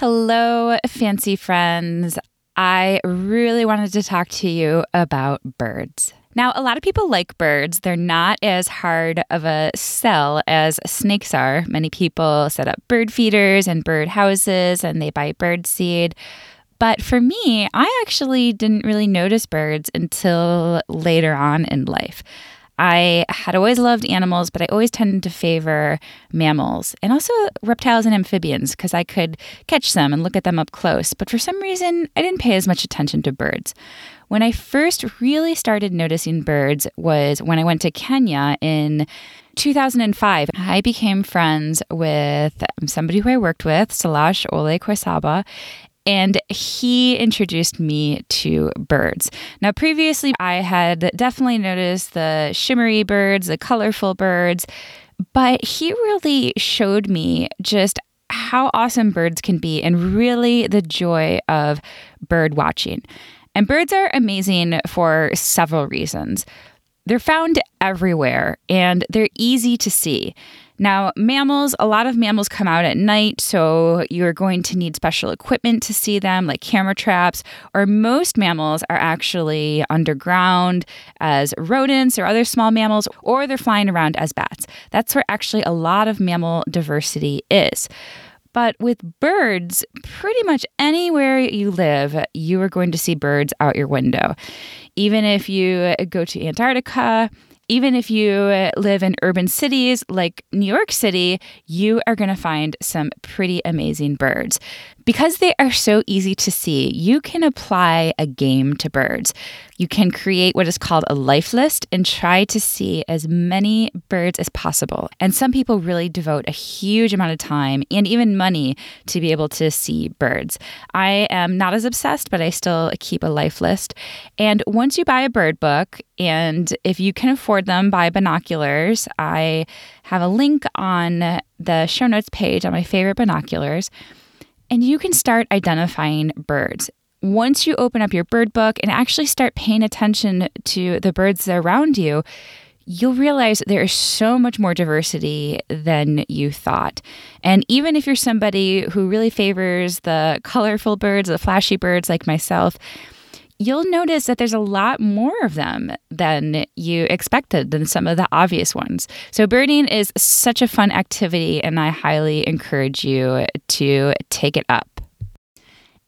Hello, fancy friends. I really wanted to talk to you about birds. Now, a lot of people like birds. They're not as hard of a sell as snakes are. Many people set up bird feeders and bird houses and they buy bird seed. But for me, I actually didn't really notice birds until later on in life. I had always loved animals, but I always tended to favor mammals and also reptiles and amphibians because I could catch them and look at them up close. But for some reason, I didn't pay as much attention to birds. When I first really started noticing birds was when I went to Kenya in 2005. I became friends with somebody who I worked with, Salash Ole Koisaba, and he introduced me to birds. Now, previously, I had definitely noticed the shimmery birds, the colorful birds, but he really showed me just how awesome birds can be and really the joy of bird watching. And birds are amazing for several reasons. They're found everywhere and they're easy to see. Now, mammals, a lot of mammals come out at night, so you're going to need special equipment to see them, like camera traps, or most mammals are actually underground as rodents or other small mammals, or they're flying around as bats. That's where actually a lot of mammal diversity is. But with birds, pretty much anywhere you live, you are going to see birds out your window. Even if you go to Antarctica, even if you live in urban cities like New York City, you are going to find some pretty amazing birds. Because they are so easy to see, you can apply a game to birds. You can create what is called a life list and try to see as many birds as possible. And some people really devote a huge amount of time and even money to be able to see birds. I am not as obsessed, but I still keep a life list. And once you buy a bird book, and if you can afford them, buy binoculars. I have a link on the show notes page on my favorite binoculars and you can start identifying birds. Once you open up your bird book and actually start paying attention to the birds around you, you'll realize there is so much more diversity than you thought. And even if you're somebody who really favors the colorful birds, the flashy birds like myself, you'll notice that there's a lot more of them than you expected than some of the obvious ones. So, birding is such a fun activity, and I highly encourage you to take it up.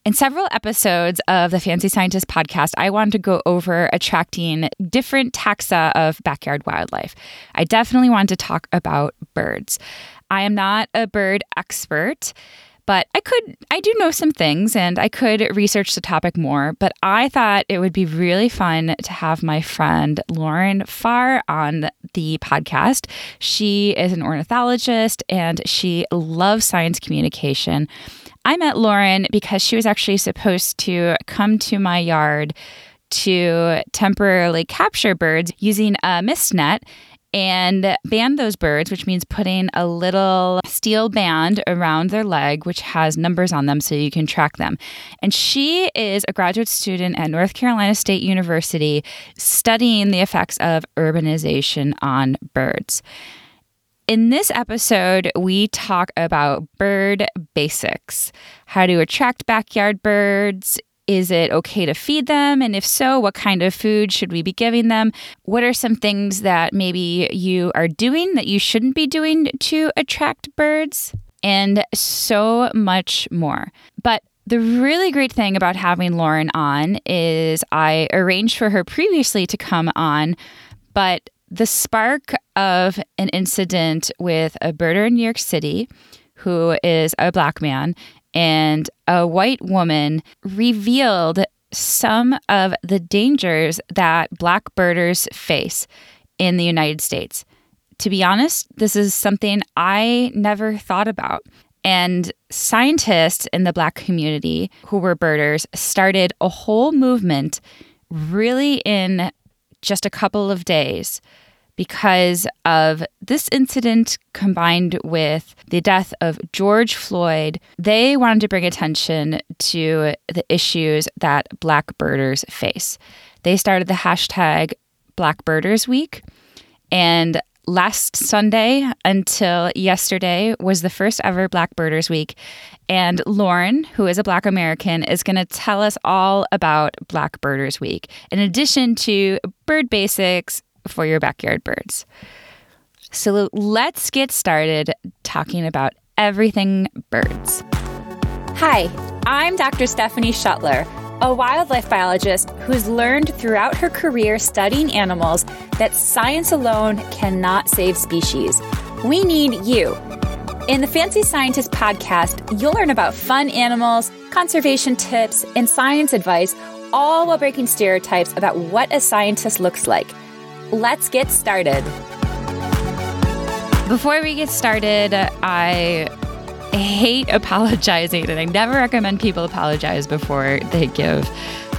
In several episodes of the Fancy Scientist podcast, I wanted to go over attracting different taxa of backyard wildlife. I definitely wanted to talk about birds. I am not a bird expert. But I could, I do know some things and I could research the topic more. But I thought it would be really fun to have my friend Lauren Pharr on the podcast. She is an ornithologist and she loves science communication. I met Lauren because she was actually supposed to come to my yard to temporarily capture birds using a mist net and band those birds, which means putting a little steel band around their leg, which has numbers on them so you can track them. And she is a graduate student at North Carolina State University studying the effects of urbanization on birds. In this episode, we talk about bird basics how to attract backyard birds, is it okay to feed them? And if so, what kind of food should we be giving them? What are some things that maybe you are doing that you shouldn't be doing to attract birds? And so much more. But the really great thing about having Lauren on is I arranged for her previously to come on, but the spark of an incident with a birder in New York City who is a black man and a white woman revealed some of the dangers that black birders face in the United States. To be honest, this is something I never thought about. And scientists in the black community who were birders started a whole movement really in just a couple of days because of this incident combined with the death of George Floyd. They wanted to bring attention to the issues that Black birders face. They started the hashtag Black Birders Week. And last Sunday until yesterday was the first ever Black Birders Week. And Lauren, who is a Black American, is going to tell us all about Black Birders Week, in addition to bird basics for your backyard birds. So let's get started talking about everything birds. Hi, I'm Dr. Stephanie Schuttler a wildlife biologist who's learned throughout her career studying animals that science alone cannot save species. We need you. In the Fancy Scientist podcast, you'll learn about fun animals, conservation tips, and science advice, all while breaking stereotypes about what a scientist looks like. Let's get started. Before we get started, I hate apologizing, and I never recommend people apologize before they give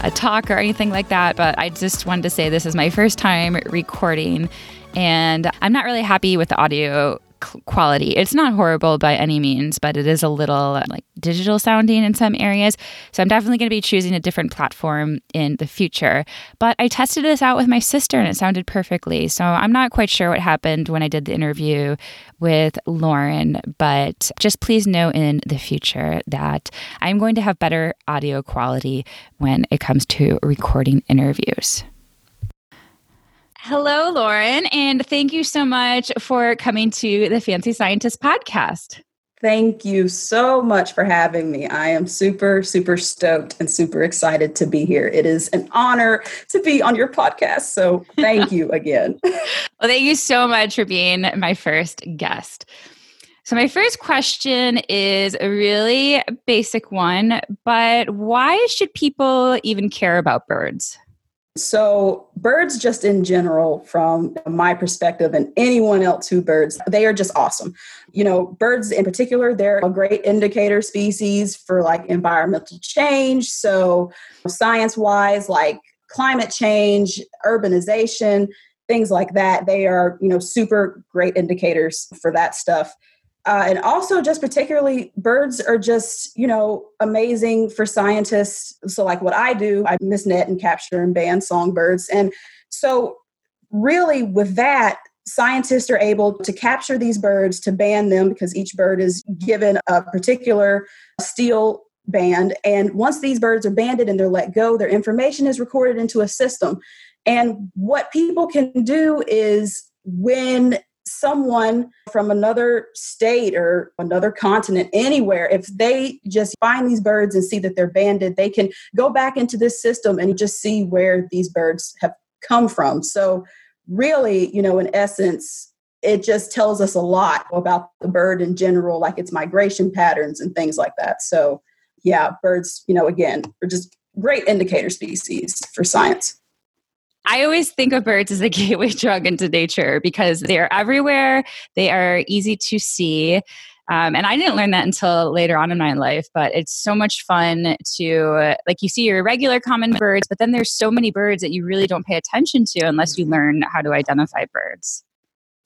a talk or anything like that. But I just wanted to say this is my first time recording, and I'm not really happy with the audio quality. It's not horrible by any means, but it is a little uh, like digital sounding in some areas. So I'm definitely going to be choosing a different platform in the future. But I tested this out with my sister and it sounded perfectly. So I'm not quite sure what happened when I did the interview with Lauren, but just please know in the future that I'm going to have better audio quality when it comes to recording interviews. Hello, Lauren, and thank you so much for coming to the Fancy Scientist podcast. Thank you so much for having me. I am super, super stoked and super excited to be here. It is an honor to be on your podcast. So thank you again. well, thank you so much for being my first guest. So, my first question is a really basic one, but why should people even care about birds? So, birds, just in general, from my perspective, and anyone else who birds, they are just awesome. You know, birds in particular, they're a great indicator species for like environmental change. So, science wise, like climate change, urbanization, things like that, they are, you know, super great indicators for that stuff. Uh, and also just particularly birds are just you know amazing for scientists. So like what i do i miss mist net and capture and band songbirds. And so really with that scientists are able to capture these birds to band them because each bird is given a particular steel band. And once these birds are banded and they're let go their information is recorded into a system. And what people can do is when someone from another state or another continent, anywhere, if they just find these birds and see that they're banded, they can go back into this system and just see where these birds have come from. So, really, you know, in essence, it just tells us a lot about the bird in general, like its migration patterns and things like that. So, yeah, birds, you know, again, are just great indicator species for science. I always think of birds as a gateway drug into nature because they are everywhere. They are easy to see. Um, and I didn't learn that until later on in my life, but it's so much fun to, like, you see your regular common birds, but then there's so many birds that you really don't pay attention to unless you learn how to identify birds.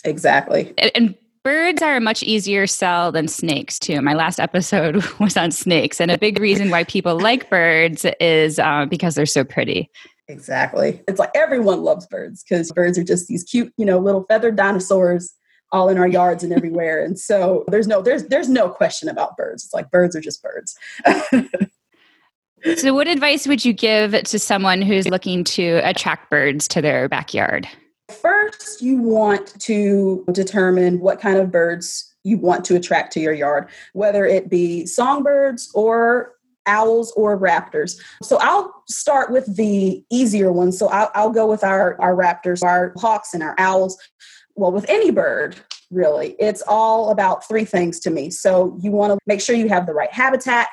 Exactly. And, and birds are a much easier sell than snakes, too. My last episode was on snakes, and a big reason why people like birds is uh, because they're so pretty. Exactly. It's like everyone loves birds because birds are just these cute, you know, little feathered dinosaurs all in our yards and everywhere. And so there's no there's there's no question about birds. It's like birds are just birds. so what advice would you give to someone who's looking to attract birds to their backyard? First, you want to determine what kind of birds you want to attract to your yard, whether it be songbirds or owls or raptors. So I'll start with the easier ones. So I'll, I'll go with our, our raptors, our hawks, and our owls. Well, with any bird, really, it's all about three things to me. So you want to make sure you have the right habitat,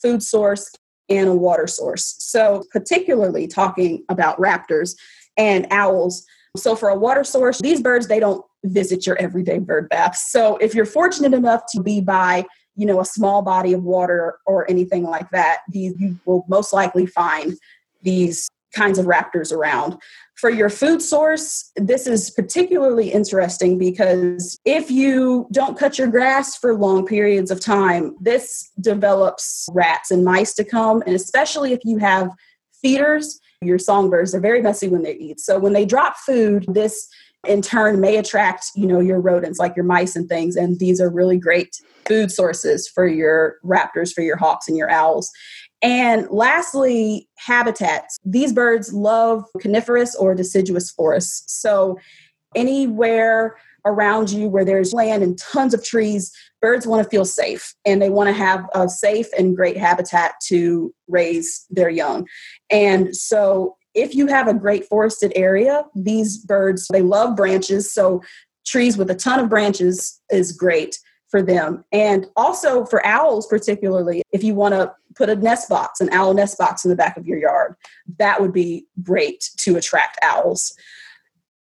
food source, and a water source. So, particularly talking about raptors and owls. So, for a water source, these birds, they don't visit your everyday bird bath. So, if you're fortunate enough to be by you know a small body of water or anything like that these you will most likely find these kinds of raptors around. For your food source this is particularly interesting because if you don't cut your grass for long periods of time this develops rats and mice to come and especially if you have feeders your songbirds are very messy when they eat. So when they drop food this in turn may attract, you know, your rodents like your mice and things. And these are really great food sources for your raptors, for your hawks and your owls. And lastly, habitats. These birds love coniferous or deciduous forests. So anywhere around you where there's land and tons of trees, birds want to feel safe and they want to have a safe and great habitat to raise their young. And so if you have a great forested area, these birds, they love branches. So trees with a ton of branches is great for them. And also for owls, particularly, if you want to put a nest box, an owl nest box in the back of your yard, that would be great to attract owls.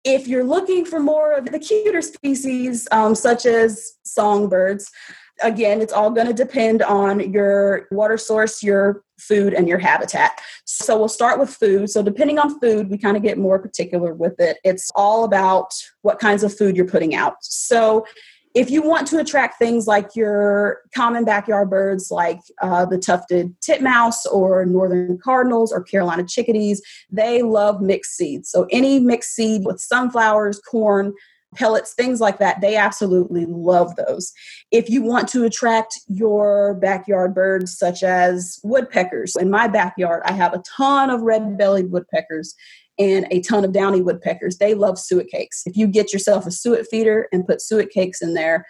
If you're looking for more of the cuter species, um, such as songbirds, again, it's all going to depend on your water source, your food, and your habitat. So we'll start with food. So, depending on food, we kind of get more particular with it. It's all about what kinds of food you're putting out. So, if you want to attract things like your common backyard birds like uh, the tufted titmouse or northern cardinals or carolina chickadees they love mixed seeds so any mixed seed with sunflowers corn pellets things like that they absolutely love those if you want to attract your backyard birds such as woodpeckers in my backyard i have a ton of red-bellied woodpeckers and a ton of downy woodpeckers. They love suet cakes. If you get yourself a suet feeder and put suet cakes in there,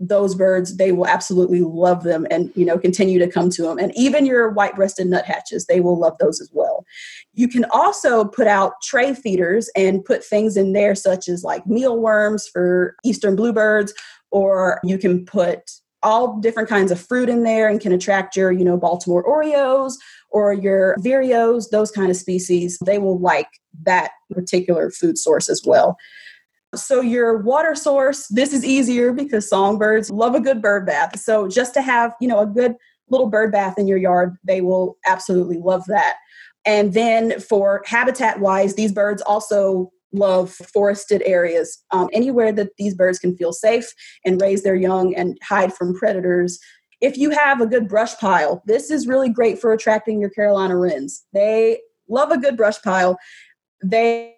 those birds they will absolutely love them and you know continue to come to them and even your white-breasted nuthatches they will love those as well. You can also put out tray feeders and put things in there such as like mealworms for eastern bluebirds or you can put all different kinds of fruit in there and can attract your you know baltimore orioles or your vireos, those kind of species, they will like that particular food source as well. So, your water source, this is easier because songbirds love a good bird bath. So, just to have, you know, a good little bird bath in your yard, they will absolutely love that. And then, for habitat wise, these birds also love forested areas. Um, anywhere that these birds can feel safe and raise their young and hide from predators, if you have a good brush pile, this is really great for attracting your Carolina wrens. They love a good brush pile. They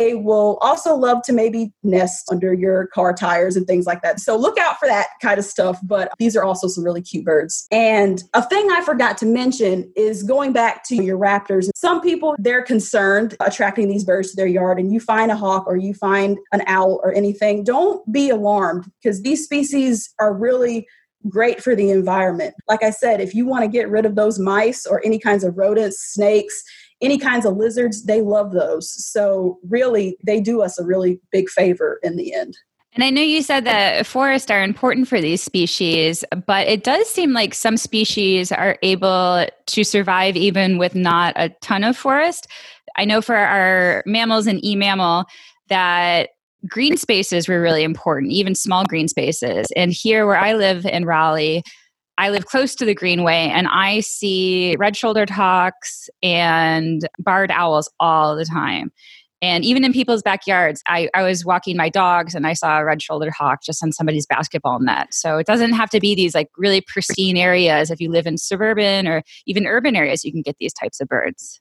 they will also love to maybe nest under your car tires and things like that. So look out for that kind of stuff. But these are also some really cute birds. And a thing I forgot to mention is going back to your raptors. Some people, they're concerned attracting these birds to their yard, and you find a hawk or you find an owl or anything. Don't be alarmed because these species are really great for the environment. Like I said, if you want to get rid of those mice or any kinds of rodents, snakes, any kinds of lizards, they love those. So, really, they do us a really big favor in the end. And I know you said that forests are important for these species, but it does seem like some species are able to survive even with not a ton of forest. I know for our mammals and e mammal that green spaces were really important, even small green spaces. And here where I live in Raleigh, I live close to the Greenway and I see red shouldered hawks and barred owls all the time. And even in people's backyards, I, I was walking my dogs and I saw a red shouldered hawk just on somebody's basketball net. So it doesn't have to be these like really pristine areas. If you live in suburban or even urban areas, you can get these types of birds.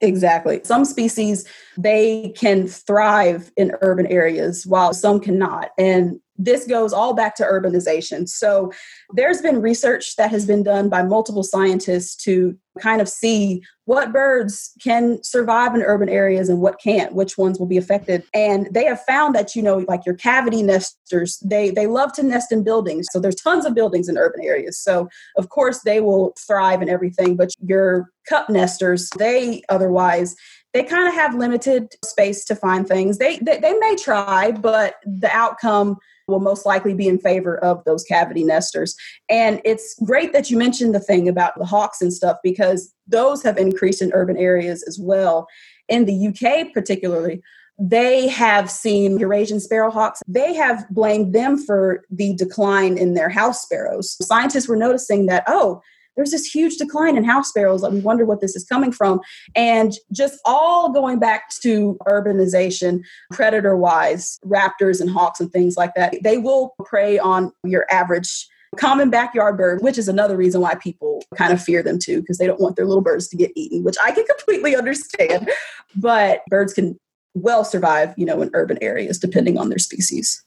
Exactly. Some species they can thrive in urban areas while some cannot. And this goes all back to urbanization. So there's been research that has been done by multiple scientists to kind of see what birds can survive in urban areas and what can't, which ones will be affected. And they have found that, you know, like your cavity nesters, they they love to nest in buildings. So there's tons of buildings in urban areas. So of course they will thrive and everything, but your cup nesters, they otherwise they kind of have limited space to find things. They, they they may try, but the outcome will most likely be in favor of those cavity nesters. And it's great that you mentioned the thing about the hawks and stuff because those have increased in urban areas as well. In the UK, particularly, they have seen Eurasian sparrowhawks. They have blamed them for the decline in their house sparrows. Scientists were noticing that, oh, there's this huge decline in house sparrows. We wonder what this is coming from. And just all going back to urbanization, predator wise, raptors and hawks and things like that, they will prey on your average common backyard bird, which is another reason why people kind of fear them too, because they don't want their little birds to get eaten, which I can completely understand. But birds can well survive, you know, in urban areas, depending on their species.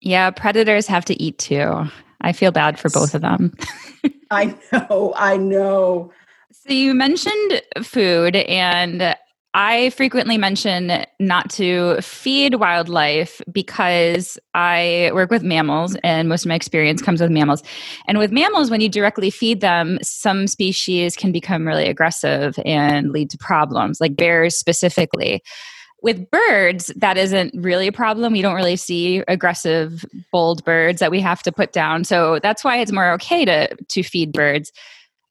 Yeah, predators have to eat too. I feel bad for both of them. I know, I know. So you mentioned food, and I frequently mention not to feed wildlife because I work with mammals and most of my experience comes with mammals. And with mammals, when you directly feed them, some species can become really aggressive and lead to problems, like bears specifically. With birds, that isn't really a problem. We don't really see aggressive, bold birds that we have to put down. So that's why it's more okay to, to feed birds.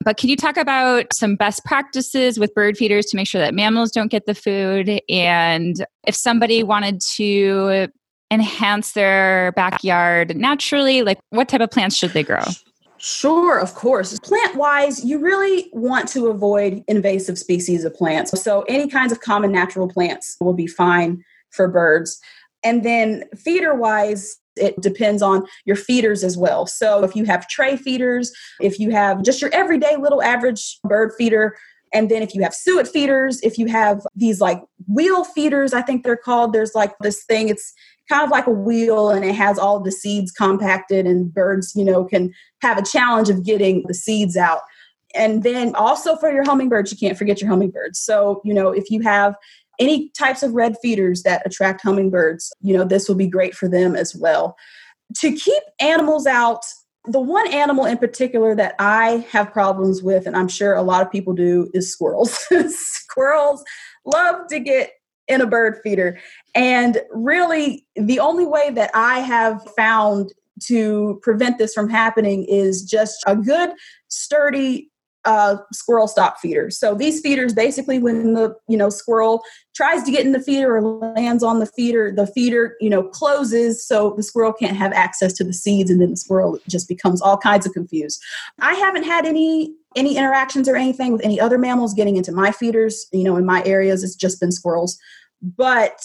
But can you talk about some best practices with bird feeders to make sure that mammals don't get the food? And if somebody wanted to enhance their backyard naturally, like what type of plants should they grow? Sure, of course. Plant wise, you really want to avoid invasive species of plants. So, any kinds of common natural plants will be fine for birds. And then, feeder wise, it depends on your feeders as well. So if you have tray feeders, if you have just your everyday little average bird feeder, and then if you have suet feeders, if you have these like wheel feeders, I think they're called, there's like this thing, it's kind of like a wheel and it has all the seeds compacted and birds, you know, can have a challenge of getting the seeds out. And then also for your hummingbirds, you can't forget your hummingbirds. So, you know, if you have any types of red feeders that attract hummingbirds, you know, this will be great for them as well. To keep animals out, the one animal in particular that I have problems with, and I'm sure a lot of people do, is squirrels. squirrels love to get in a bird feeder. And really, the only way that I have found to prevent this from happening is just a good, sturdy uh, squirrel stop feeder. So these feeders basically when the you know squirrel tries to get in the feeder or lands on the feeder, the feeder you know closes so the squirrel can't have access to the seeds and then the squirrel just becomes all kinds of confused. I haven't had any any interactions or anything with any other mammals getting into my feeders. You know, in my areas it's just been squirrels. But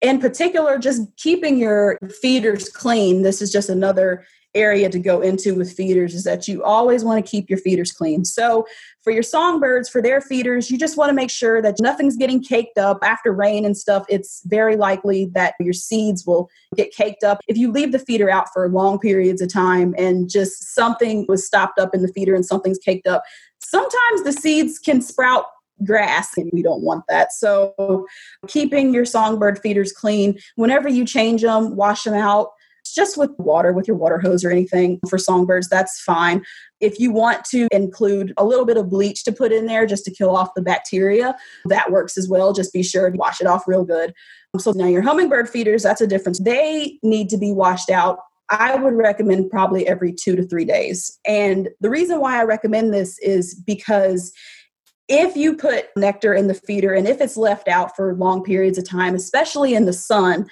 in particular, just keeping your feeders clean. This is just another area to go into with feeders is that you always want to keep your feeders clean. So, for your songbirds, for their feeders, you just want to make sure that nothing's getting caked up after rain and stuff. It's very likely that your seeds will get caked up. If you leave the feeder out for long periods of time and just something was stopped up in the feeder and something's caked up, sometimes the seeds can sprout grass and we don't want that. So keeping your songbird feeders clean, whenever you change them, wash them out just with water, with your water hose or anything for songbirds, that's fine. If you want to include a little bit of bleach to put in there just to kill off the bacteria, that works as well. Just be sure to wash it off real good. So now your hummingbird feeders, that's a difference. They need to be washed out I would recommend probably every two to three days. And the reason why I recommend this is because if you put nectar in the feeder and if it's left out for long periods of time, especially in the sun,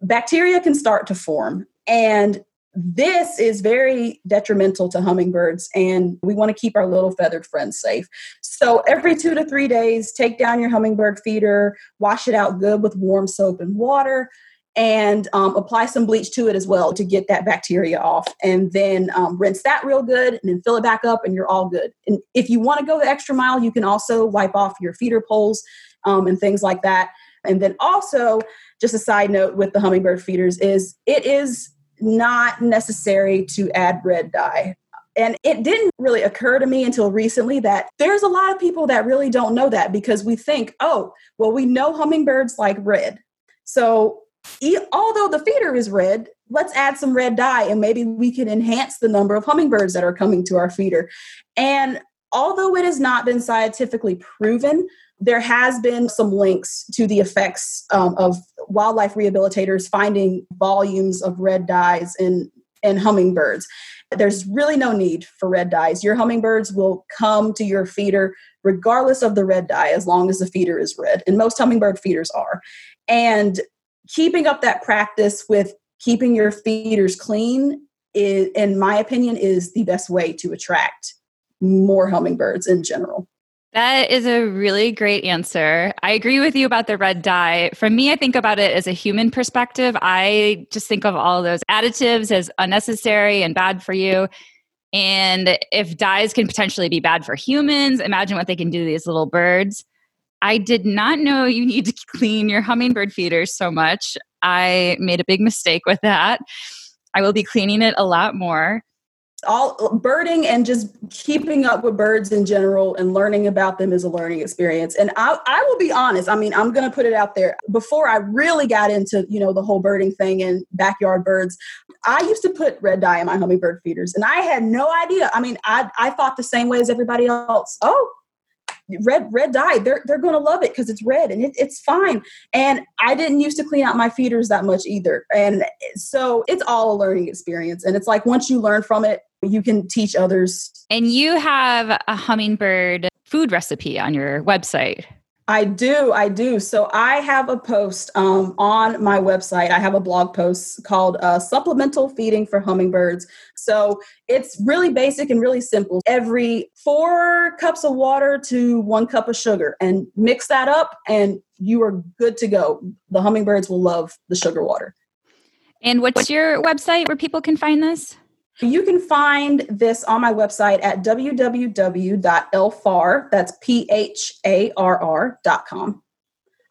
bacteria can start to form. And this is very detrimental to hummingbirds, and we want to keep our little feathered friends safe. So, every two to three days, take down your hummingbird feeder, wash it out good with warm soap and water, and um, apply some bleach to it as well to get that bacteria off. And then um, rinse that real good, and then fill it back up, and you're all good. And if you want to go the extra mile, you can also wipe off your feeder poles um, and things like that. And then also, just a side note with the hummingbird feeders is it is not necessary to add red dye. And it didn't really occur to me until recently that there's a lot of people that really don't know that because we think, oh, well, we know hummingbirds like red. So although the feeder is red, let's add some red dye and maybe we can enhance the number of hummingbirds that are coming to our feeder. And although it has not been scientifically proven, there has been some links to the effects um, of wildlife rehabilitators finding volumes of red dyes in, in hummingbirds. There's really no need for red dyes. Your hummingbirds will come to your feeder regardless of the red dye as long as the feeder is red. And most hummingbird feeders are. And keeping up that practice with keeping your feeders clean is, in my opinion, is the best way to attract more hummingbirds in general. That is a really great answer. I agree with you about the red dye. For me, I think about it as a human perspective. I just think of all those additives as unnecessary and bad for you. And if dyes can potentially be bad for humans, imagine what they can do to these little birds. I did not know you need to clean your hummingbird feeders so much. I made a big mistake with that. I will be cleaning it a lot more. All birding and just keeping up with birds in general and learning about them is a learning experience. And i, I will be honest i mean i'm going to put it out there. Before i really got into you know the whole birding thing and backyard birds i used to put red dye in my hummingbird feeders and i had no idea. I mean i, I thought the same way as everybody else. Oh red red dye they're they're going to love it because it's red and it, it's fine. And i didn't used to clean out my feeders that much either. And so it's all a learning experience. And it's like once you learn from it you can teach others. And you have a hummingbird food recipe on your website I do, I do. So I have a post um, on my website. I have a blog post called uh, "Supplemental Feeding for Hummingbirds." So it's really basic and really simple. Every four cups of water to one cup of sugar, and mix that up, and you are good to go. The hummingbirds will love the sugar water. And what's your website where people can find this? You can find this on my website at www.lpharr, that's P H A R R.com.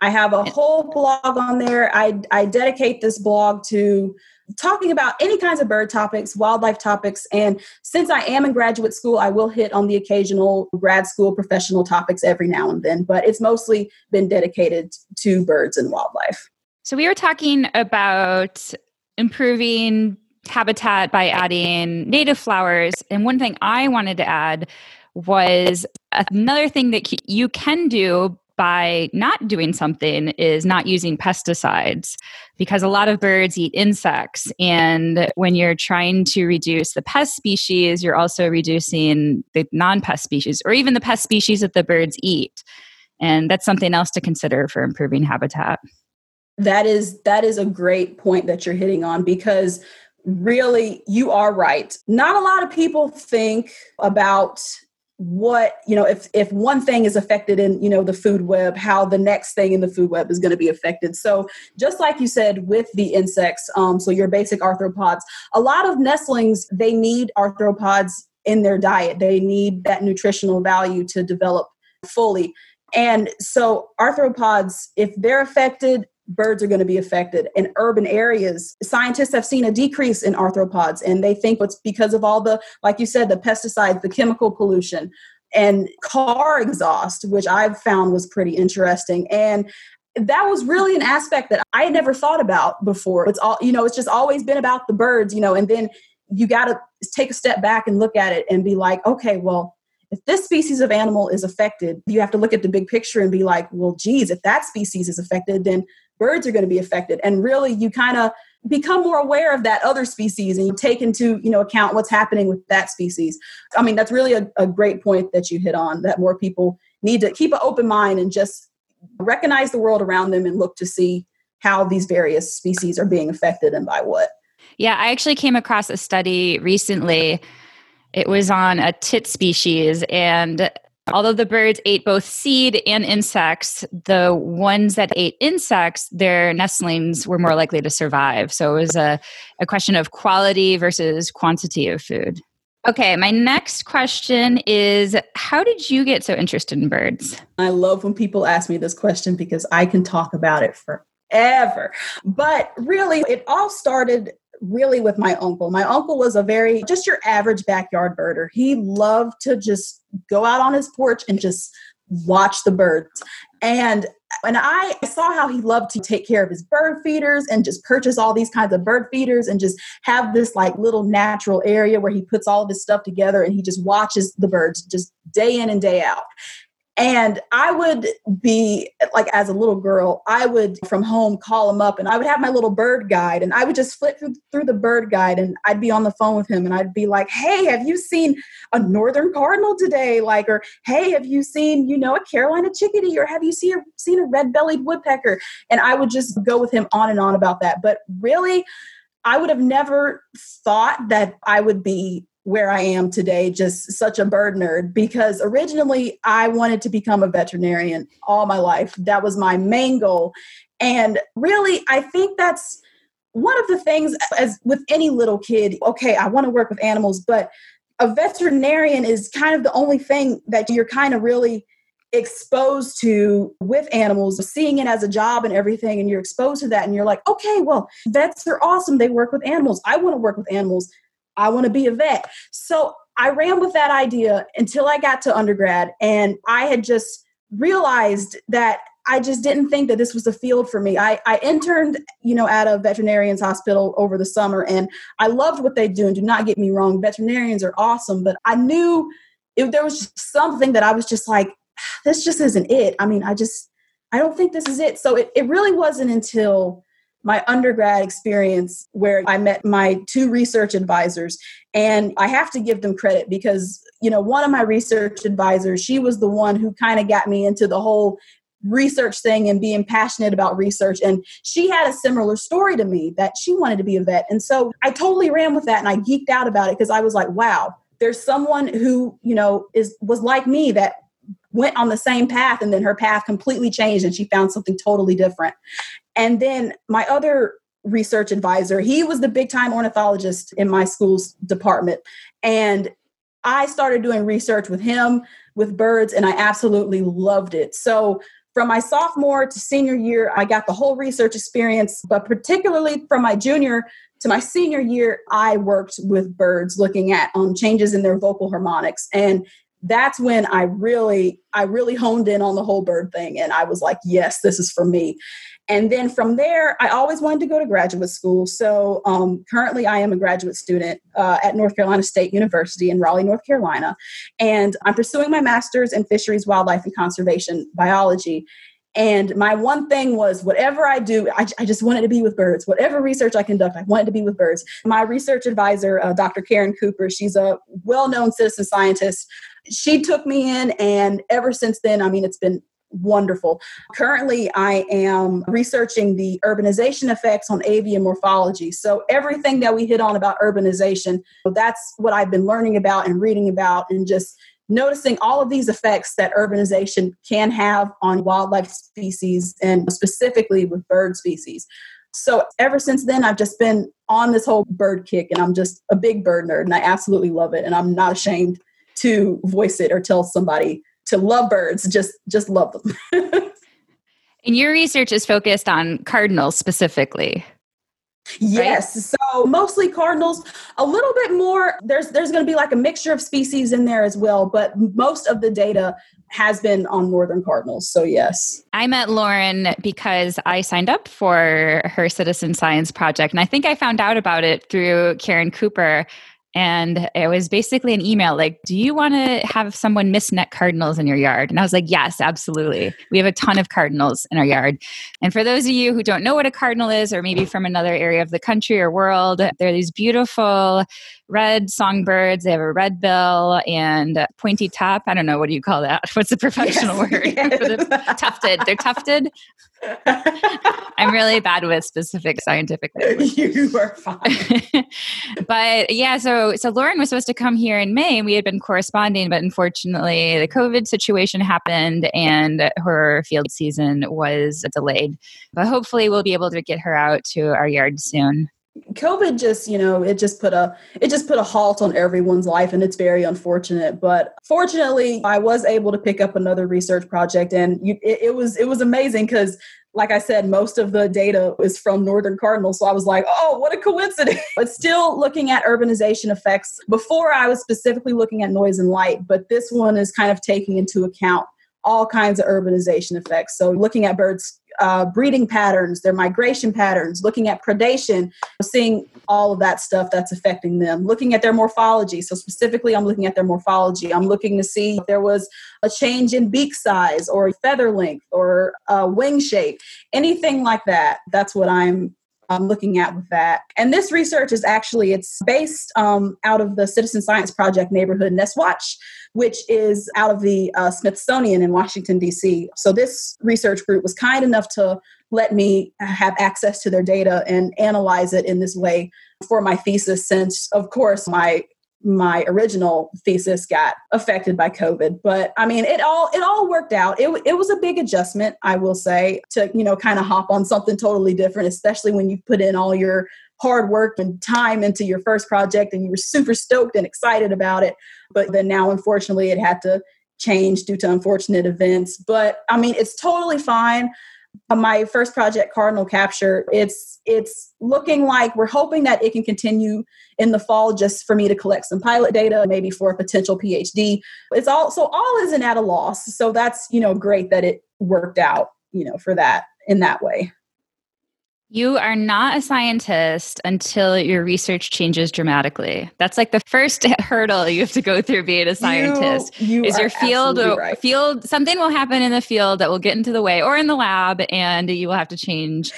I have a whole blog on there. I, I dedicate this blog to talking about any kinds of bird topics, wildlife topics. And since I am in graduate school, I will hit on the occasional grad school professional topics every now and then, but it's mostly been dedicated to birds and wildlife. So we were talking about improving habitat by adding native flowers. And one thing I wanted to add was another thing that you can do by not doing something is not using pesticides because a lot of birds eat insects. And when you're trying to reduce the pest species, you're also reducing the non pest species or even the pest species that the birds eat. And that's something else to consider for improving habitat. That is that is a great point that you're hitting on because really you are right. Not a lot of people think about what you know if if one thing is affected in you know the food web how the next thing in the food web is going to be affected. So just like you said with the insects um, so your basic arthropods a lot of nestlings they need arthropods in their diet. They need that nutritional value to develop fully. And so arthropods if they're affected birds are going to be affected. In urban areas, scientists have seen a decrease in arthropods, and they think it's because of all the, like you said, the pesticides, the chemical pollution, and car exhaust, which I've found was pretty interesting. And that was really an aspect that I had never thought about before. It's all, you know, it's just always been about the birds, you know, and then you got to take a step back and look at it and be like, okay, well, if this species of animal is affected, you have to look at the big picture and be like, well, geez, if that species is affected, then birds are going to be affected. And really you kind of become more aware of that other species and you take into you know account what's happening with that species. I mean that's really a, a great point that you hit on that more people need to keep an open mind and just recognize the world around them and look to see how these various species are being affected and by what. Yeah i actually came across a study recently. It was on a tit species and Although the birds ate both seed and insects, the ones that ate insects, their nestlings were more likely to survive. So it was a, a question of quality versus quantity of food. Okay, my next question is How did you get so interested in birds? I love when people ask me this question because I can talk about it forever. But really, it all started really with my uncle. My uncle was a very just your average backyard birder. He loved to just go out on his porch and just watch the birds. And and I saw how he loved to take care of his bird feeders and just purchase all these kinds of bird feeders and just have this like little natural area where he puts all of his stuff together and he just watches the birds just day in and day out. And I would be like, as a little girl, I would from home call him up and I would have my little bird guide and I would just flip through, through the bird guide and I'd be on the phone with him and I'd be like, hey, have you seen a northern cardinal today? Like, or hey, have you seen, you know, a Carolina chickadee or have you seen a, seen a red bellied woodpecker? And I would just go with him on and on about that. But really, I would have never thought that I would be where I am today, just such a bird nerd, because originally I wanted to become a veterinarian all my life. That was my main goal. And really, I think that's one of the things, as with any little kid, okay, I want to work with animals, but a veterinarian is kind of the only thing that you're kind of really exposed to with animals, seeing it as a job and everything, and you're exposed to that, and you're like, okay, well, vets are awesome. They work with animals. I want to work with animals. I want to be a vet. So I ran with that idea until I got to undergrad, and I had just realized that I just didn't think that this was a field for me. I, I interned, you know, at a veterinarian's hospital over the summer, and I loved what they do. And do not get me wrong, veterinarians are awesome, but I knew if there was something that I was just like, ah, this just isn't it. I mean, I just, I don't think this is it. So it, it really wasn't until my undergrad experience where I met my two research advisors. And I have to give them credit because, you know, one of my research advisors, she was the one who kind of got me into the whole research thing and being passionate about research. And she had a similar story to me that she wanted to be a vet. And so I totally ran with that and I geeked out about it because I was like, wow, there's someone who, you know, is was like me that went on the same path and then her path completely changed and she found something totally different. And then my other research advisor, he was the big time ornithologist in my school's department. And I started doing research with him with birds and I absolutely loved it. So from my sophomore to senior year, I got the whole research experience, but particularly from my junior to my senior year, I worked with birds looking at um, changes in their vocal harmonics. And that's when I really, I really honed in on the whole bird thing. And I was like, yes, this is for me. And then from there, I always wanted to go to graduate school. So um, currently, I am a graduate student uh, at North Carolina State University in Raleigh, North Carolina. And I'm pursuing my master's in fisheries, wildlife, and conservation biology. And my one thing was whatever I do, I, I, just wanted to be with birds. Whatever research I conduct, I wanted to be with birds. My research advisor, uh, Dr. Caren Cooper, she's a well known citizen scientist. She took me in, and ever since then, I mean, it's been wonderful. Currently, I am researching the urbanization effects on avian morphology. So, everything that we hit on about urbanization, that's what I've been learning about and reading about, and just noticing all of these effects that urbanization can have on wildlife species and specifically with bird species. So, ever since then, I've just been on this whole bird kick, and I'm just a big bird nerd, and I absolutely love it. And I'm not ashamed to voice it or tell somebody to love birds just just love them and your research is focused on cardinals specifically Yes. Right? So mostly cardinals, a little bit more there's there's going to be like a mixture of species in there as well, but most of the data has been on northern cardinals. So yes. I met Lauren because I signed up for her citizen science project and I think I found out about it through Caren Cooper and it was basically an email like, Do you want to have someone mist net cardinals in your yard? And I was like, Yes, absolutely. We have a ton of cardinals in our yard. And for those of you who don't know what a cardinal is, or maybe from another area of the country or world, they're these beautiful red songbirds. They have a red bill and pointy top. I don't know. What do you call that? What's the professional yes, word? Yes. tufted. They're tufted. I'm really bad with specific scientific language. You are fine. but yeah, so so Lauren was supposed to come here in May and we had been corresponding, but unfortunately the COVID situation happened and her field season was delayed. But hopefully we'll be able to get her out to our yard soon. COVID just, you know, it just put a it just put a halt on everyone's life and it's very unfortunate. But fortunately, I was able to pick up another research project and you, it, it was it was amazing because like I said, most of the data is from Northern Cardinal. So I was like, oh, what a coincidence. but still looking at urbanization effects. Before I was specifically looking at noise and light, but this one is kind of taking into account all kinds of urbanization effects. So looking at birds uh, breeding patterns, their migration patterns, looking at predation, seeing all of that stuff that's affecting them, looking at their morphology. So, specifically, I'm looking at their morphology. I'm looking to see if there was a change in beak size or feather length or uh, wing shape, anything like that. That's what I'm um, looking at with that. And this research is actually it's based um, out of the Citizen Science Project neighborhood Nest Watch, which is out of the uh, Smithsonian in Washington D.C. So this research group was kind enough to let me have access to their data and analyze it in this way for my thesis since of course my my original thesis got affected by covid but i mean it all it all worked out it, it was a big adjustment i will say to you know kind of hop on something totally different especially when you put in all your hard work and time into your first project and you were super stoked and excited about it but then now unfortunately it had to change due to unfortunate events. But I mean, it's totally fine. Uh, my first project, Cardinal Capture, it's it's looking like we're hoping that it can continue in the fall just for me to collect some pilot data, maybe for a potential PhD. It's all so all isn't at a loss. So that's you know great that it worked out, you know, for that in that way. You are not a scientist until your research changes dramatically. That's like the first hurdle you have to go through being a scientist. You, you is your field right. field something will happen in the field that will get into the way or in the lab and you will have to change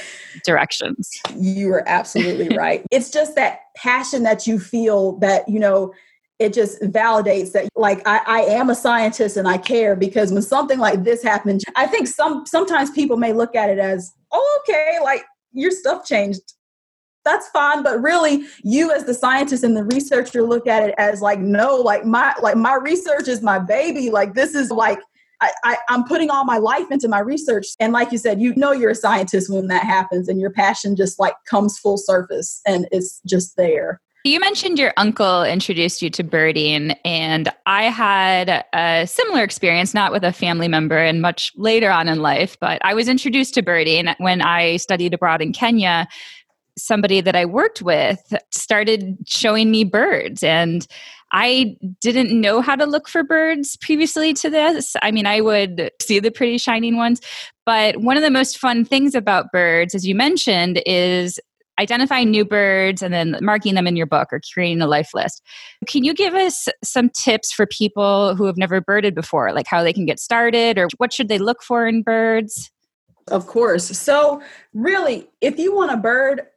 directions. You are absolutely right. It's just that passion that you feel that, you know, it just validates that like I, I, am a scientist and I care because when something like this happens, I think some sometimes people may look at it as, oh, okay, like your stuff changed. That's fine but really you as the scientist and the researcher look at it as like no like my like my research is my baby. Like this is like I, I i'm putting all my life into my research. And like you said you know you're a scientist when that happens and your passion just like comes full surface and it's just there you mentioned your uncle introduced you to birding, and I had a similar experience, not with a family member and much later on in life, but I was introduced to birding when I studied abroad in Kenya. Somebody that I worked with started showing me birds, and I didn't know how to look for birds previously to this. I mean, I would see the pretty shining ones, but one of the most fun things about birds, as you mentioned, is identifying new birds and then marking them in your book or creating a life list. Can you give us some tips for people who have never birded before, like how they can get started or what should they look for in birds? Of course. So, really, if you want a bird,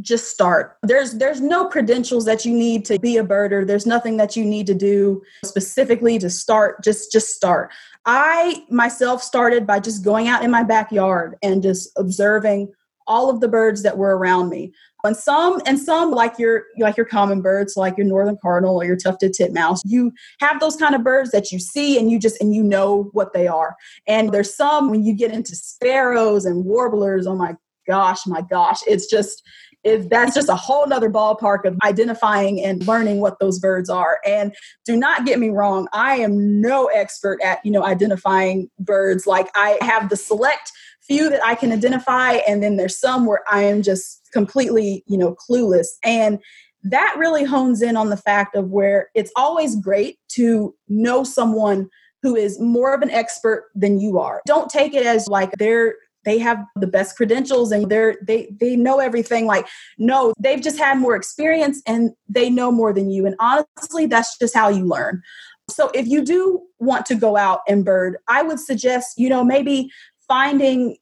just start. There's there's no credentials that you need to be a birder. There's nothing that you need to do specifically to start. Just just start. I myself started by just going out in my backyard and just observing all of the birds that were around me. And some and some like your like your common birds, like your northern cardinal or your tufted titmouse, you have those kind of birds that you see and you just and you know what they are. And there's some when you get into sparrows and warblers, oh my gosh, my gosh, it's just if that's just a whole nother ballpark of identifying and learning what those birds are and do not get me wrong i am no expert at you know identifying birds like i have the select few that I can identify, and then there's some where I am just completely, you know, clueless. And that really hones in on the fact of where it's always great to know someone who is more of an expert than you are. Don't take it as like they're they have the best credentials and they're they they know everything. Like no they've just had more experience and they know more than you. And honestly that's just how you learn. So if you do want to go out and bird i would suggest you know maybe finding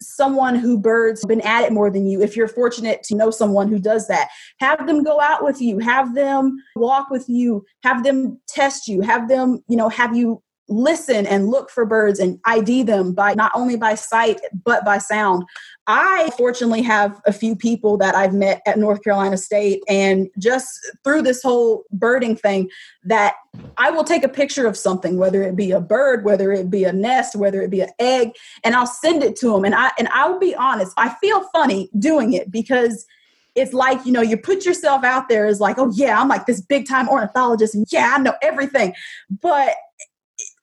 someone who birds been at it more than you. If you're fortunate to know someone who does that have them go out with you have them walk with you have them test you have them you know have you listen and look for birds and ID them by not only by sight but by sound. I fortunately have a few people that I've met at North Carolina State and just through this whole birding thing that I will take a picture of something whether it be a bird, whether it be a nest, whether it be an egg and I'll send it to them and I and I'll be honest, I feel funny doing it because it's like you know you put yourself out there as like oh yeah i'm like this big time ornithologist and yeah i know everything but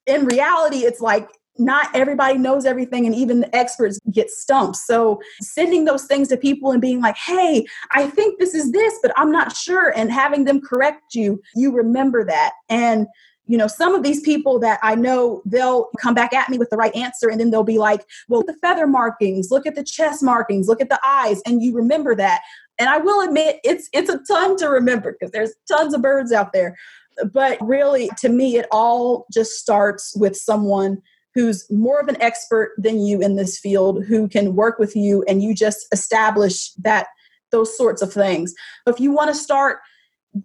in reality, it's like not everybody knows everything and even the experts get stumped. So sending those things to people and being like hey i think this is this but i'm not sure and having them correct you you remember that. And you know some of these people that i know they'll come back at me with the right answer and then they'll be like well the feather markings look at the chest markings look at the eyes and you remember that. And i will admit it's it's a ton to remember because there's tons of birds out there but really, to me, it all just starts with someone who's more of an expert than you in this field who can work with you and you just establish that those sorts of things. If you want to start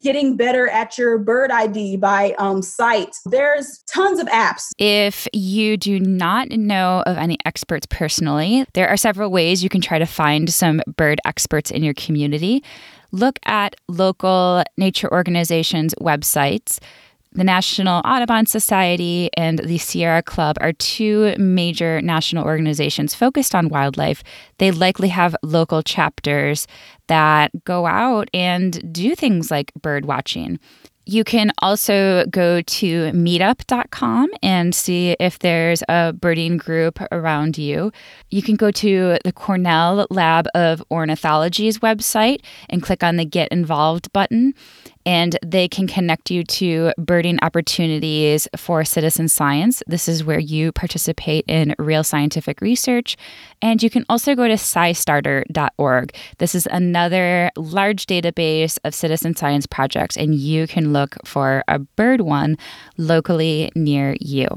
getting better at your bird ID by um, sight. There's tons of apps. If you do not know of any experts personally, there are several ways you can try to find some bird experts in your community look at local nature organizations' websites. The National Audubon Society and the Sierra Club are two major national organizations focused on wildlife. They likely have local chapters that go out and do things like bird watching. You can also go to meetup.com and see if there's a birding group around you. You can go to the Cornell Lab of Ornithology's website and click on the Get Involved button and they can connect you to birding opportunities for citizen science. This is where you participate in real scientific research. And you can also go to scistarter.org. This is another large database of citizen science projects, and you can look for a bird one locally near you.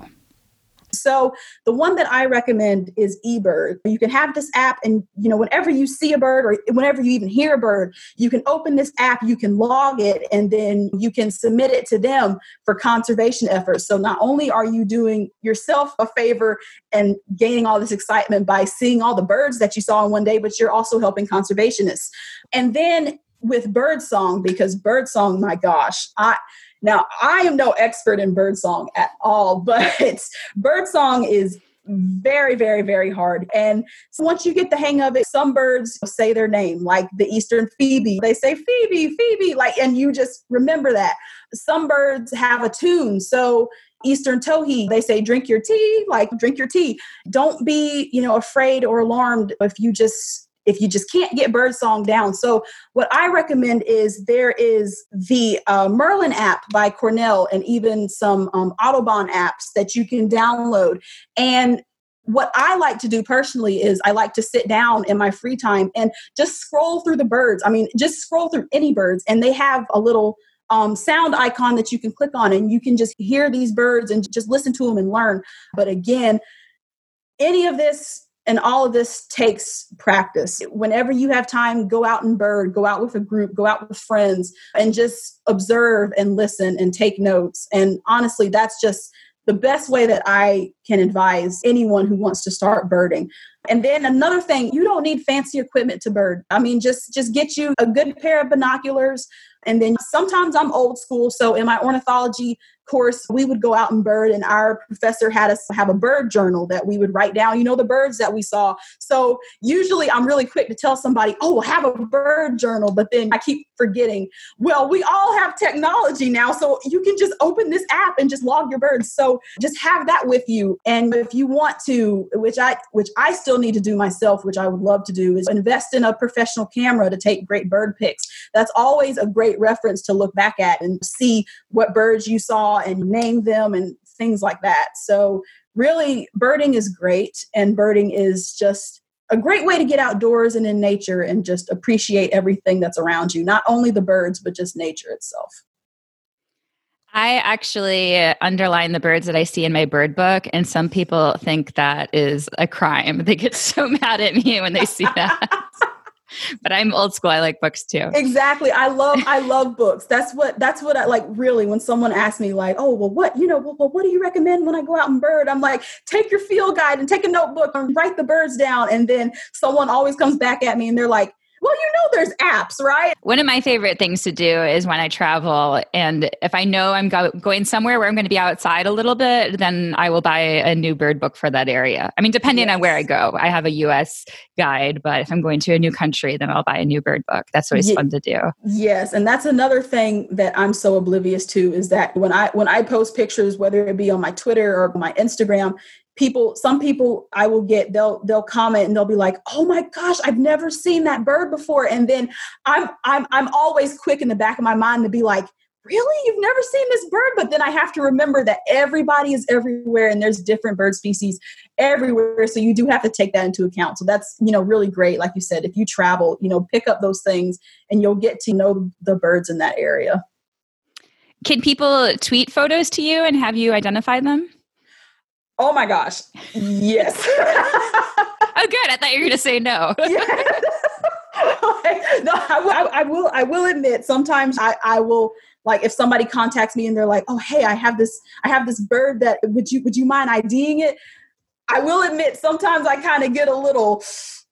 So the one that I recommend is eBird. You can have this app and you know whenever you see a bird or whenever you even hear a bird, you can open this app, you can log it and then you can submit it to them for conservation efforts. So not only are you doing yourself a favor and gaining all this excitement by seeing all the birds that you saw in one day, but you're also helping conservationists. And then with birdsong because birdsong my gosh, I now, I am no expert in birdsong at all, but birdsong is very, very, very hard. And once you get the hang of it, some birds say their name, like the Eastern Phoebe. They say Phoebe, Phoebe, like, and you just remember that. Some birds have a tune. So Eastern towhee, they say drink your tea, like drink your tea. Don't be, you know, afraid or alarmed if you just if you just can't get birdsong down. So, what I recommend is there is the uh, Merlin app by Cornell and even some um, Audubon apps that you can download. And what I like to do personally is I like to sit down in my free time and just scroll through the birds. I mean, just scroll through any birds, and they have a little um, sound icon that you can click on, and you can just hear these birds and just listen to them and learn. But again, any of this and all of this takes practice. Whenever you have time, go out and bird, go out with a group, go out with friends, and just observe and listen and take notes. And honestly, that's just the best way that I can advise anyone who wants to start birding. And then another thing, you don't need fancy equipment to bird. I mean, just just get you a good pair of binoculars. And then sometimes I'm old school. So in my ornithology course, we would go out and bird, and our professor had us have a bird journal that we would write down, you know, the birds that we saw. So usually I'm really quick to tell somebody, oh, have a bird journal, but then I keep forgetting. Well, we all have technology now, so you can just open this app and just log your birds. So just have that with you. And if you want to, which I which I still need to do myself, which I would love to do, is invest in a professional camera to take great bird pics. That's always a great reference to look back at and see what birds you saw and name them and things like that. So, really, birding is great, and birding is just a great way to get outdoors and in nature and just appreciate everything that's around you, not only the birds, but just nature itself. I actually uh, underline the birds that I see in my bird book, and some people think that is a crime. They get so mad at me when they see that. but I'm old school. I like books too. Exactly. I love I love books. That's what that's what I like really when someone asks me like, "Oh, well what, you know, well, well what do you recommend when I go out and bird?" I'm like, "Take your field guide and take a notebook and write the birds down." And then someone always comes back at me and they're like, well, you know, there's apps, right? One of my favorite things to do is when I travel, and if I know I'm go- going somewhere where I'm going to be outside a little bit, then I will buy a new bird book for that area. I mean, depending yes. on where I go, I have a US guide, but if I'm going to a new country, then I'll buy a new bird book. That's always fun to do. Yes, and that's another thing that I'm so oblivious to is that when I when I post pictures, whether it be on my Twitter or my Instagram, people some people i will get they'll they'll comment and they'll be like oh my gosh i've never seen that bird before. And then i'm i'm i'm always quick in the back of my mind to be like really? You've never seen this bird? But then i have to remember that everybody is everywhere and there's different bird species everywhere. So you do have to take that into account. So that's you know really great like you said if you travel you know pick up those things and you'll get to know the birds in that area. Can people tweet photos to you and have you identify them Oh my gosh. Yes. oh, good. I thought you were going to say no. no, I will, I will, I will admit sometimes I, I will like if somebody contacts me and they're like, oh, hey, I have this, I have this bird that would you, would you mind IDing it? I will admit sometimes I kind of get a little,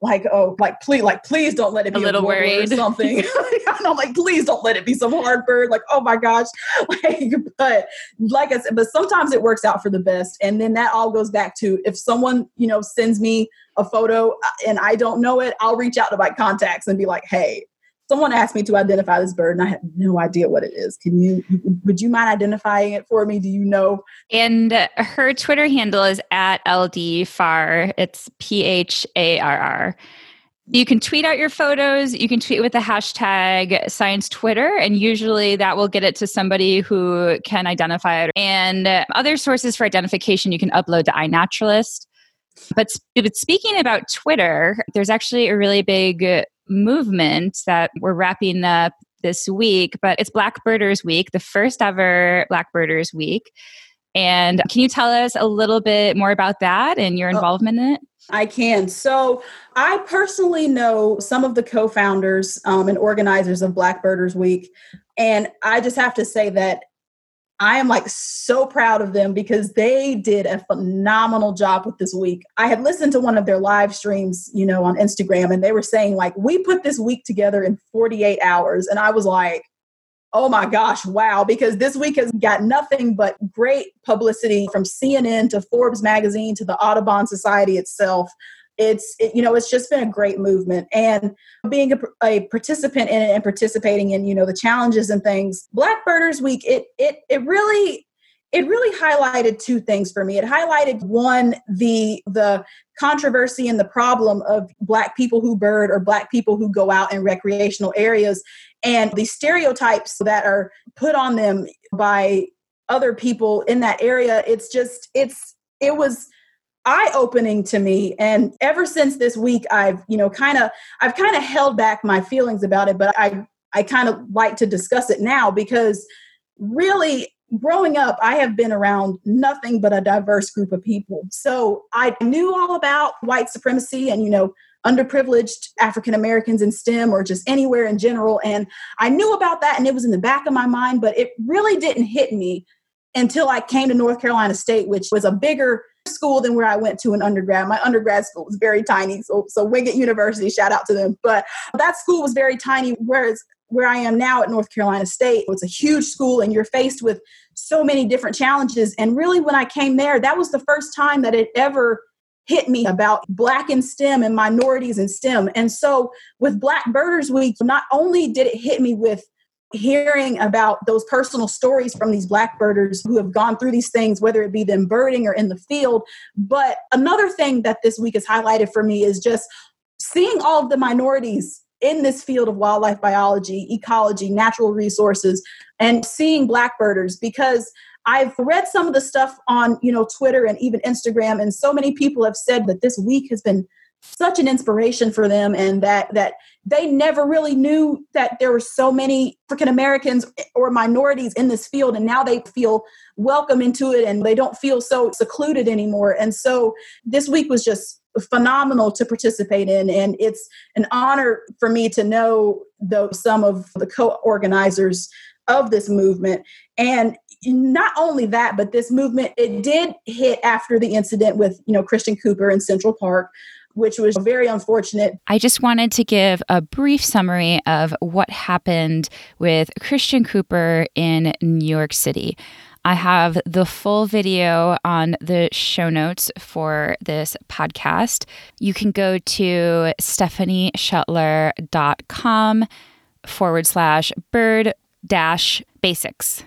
like oh like please like please don't let it be a little a worried. or something i'm like please don't let it be some hard bird like oh my gosh. Like but like i said but sometimes it works out for the best. And then that all goes back to if someone you know sends me a photo uh, and i don't know it i'll reach out to my contacts and be like hey someone asked me to identify this bird and I have no idea what it is. Can you, would you mind identifying it for me? Do you know? And her Twitter handle is at LD Pharr. It's P H A R R. You can tweet out your photos. You can tweet with the hashtag science Twitter, and usually that will get it to somebody who can identify it. And other sources for identification you can upload to iNaturalist. But, but speaking about Twitter, there's actually a really big movement that we're wrapping up this week, but it's Black Birders Week, the first ever Black Birders Week. And can you tell us a little bit more about that and your oh, involvement in it? I can. So, I personally know some of the co founders um, and organizers of Black Birders Week. And I just have to say that I am like so proud of them because they did a phenomenal job with this week. I had listened to one of their live streams, you know, on Instagram, and they were saying, like, we put this week together in 48 hours. And I was like, oh my gosh, wow, because this week has got nothing but great publicity from CNN to Forbes magazine to the Audubon Society itself it's it, you know it's just been a great movement. And being a, a, participant in it and participating in you know the challenges and things black birders week it it it really it really highlighted two things for me. It highlighted one the the controversy and the problem of black people who bird or black people who go out in recreational areas and the stereotypes that are put on them by other people in that area. It's just it's it was eye opening to me. And ever since this week i've you know kind of i've kind of held back my feelings about it but i i kind of like to discuss it now because really growing up i have been around nothing but a diverse group of people. So i knew all about white supremacy and you know underprivileged african americans in stem or just anywhere in general and i knew about that and it was in the back of my mind but it really didn't hit me until i came to north carolina state which was a bigger school than where I went to in undergrad. My undergrad school was very tiny. So, so Wingate University, shout out to them. But that school was very tiny, whereas where I am now at North Carolina State, it's a huge school and you're faced with so many different challenges. And really, when I came there, that was the first time that it ever hit me about Black in STEM and minorities in STEM. And so with Black Birders Week, not only did it hit me with hearing about those personal stories from these black birders who have gone through these things, whether it be them birding or in the field. But another thing that this week has highlighted for me is just seeing all of the minorities in this field of wildlife biology, ecology, natural resources, and seeing black birders because I've read some of the stuff on, you know, Twitter and even Instagram, and so many people have said that this week has been such an inspiration for them and that that they never really knew that there were so many African Americans or minorities in this field and now they feel welcome into it and they don't feel so secluded anymore. And so this week was just phenomenal to participate in and it's an honor for me to know though some of the co-organizers of this movement. And not only that but this movement it did hit after the incident with you know christian cooper in central park which was very unfortunate. I just wanted to give a brief summary of what happened with Christian Cooper in New York City. I have the full video on the show notes for this podcast. You can go to stephanieschuttler.com forward slash bird dash basics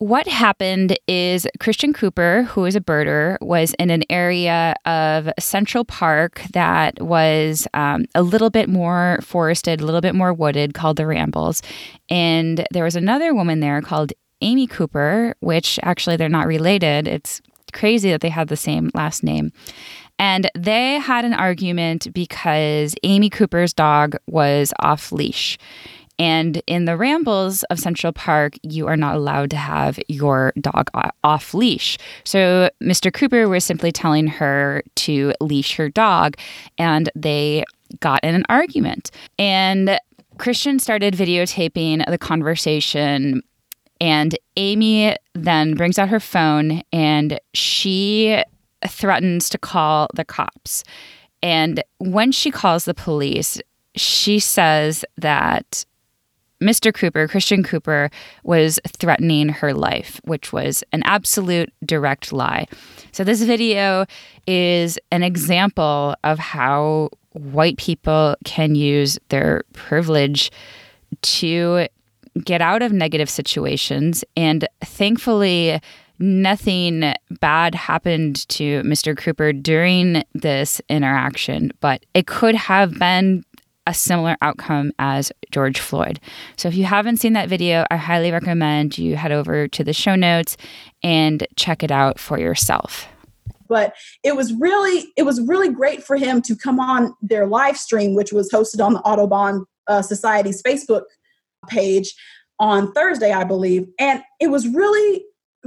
what happened is Christian Cooper, who is a birder, was in an area of Central Park that was um, a little bit more forested, a little bit more wooded, called the Rambles. And there was another woman there called Amy Cooper, which actually they're not related. It's crazy that they had the same last name. And they had an argument because Amy Cooper's dog was off leash. And in the rambles of Central Park, you are not allowed to have your dog off leash. So Mr. Cooper was simply telling her to leash her dog, and they got in an argument. And Christian started videotaping the conversation. And Amy then brings out her phone and she threatens to call the cops. And when she calls the police, she says that Mr. Cooper, Christian Cooper, was threatening her life, which was an absolute direct lie. So, this video is an example of how white people can use their privilege to get out of negative situations. And thankfully, nothing bad happened to Mr. Cooper during this interaction, but it could have been a similar outcome as George Floyd. So if you haven't seen that video, I highly recommend you head over to the show notes and check it out for yourself. But it was really it was really great for him to come on their live stream, which was hosted on the Audubon uh, Society's Facebook page on Thursday, I believe, and it was really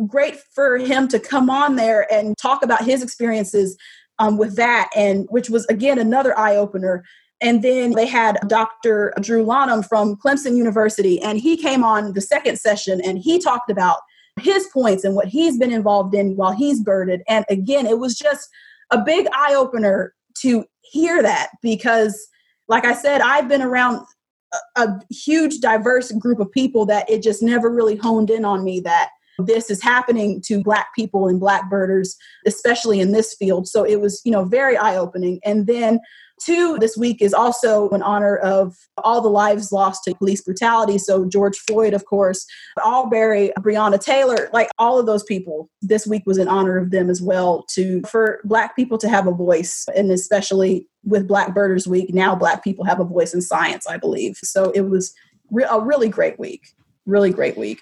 great for him to come on there and talk about his experiences um, with that, and which was again another eye opener and then they had Dr. Drew Lanham from Clemson University, and he came on the second session and he talked about his points and what he's been involved in while he's birded. And again, it was just a big eye opener to hear that because, like I said, I've been around a, a huge, diverse group of people that it just never really honed in on me that this is happening to black people and black birders especially in this field so it was you know very eye opening and then Two, this week is also in honor of all the lives lost to police brutality. So, George Floyd, of course, Arbery, Breonna Taylor, like all of those people, this week was in honor of them as well, to for Black people to have a voice, and especially with Black Birders Week, now Black people have a voice in science, I believe. So, it was re- a really great week. Really great week.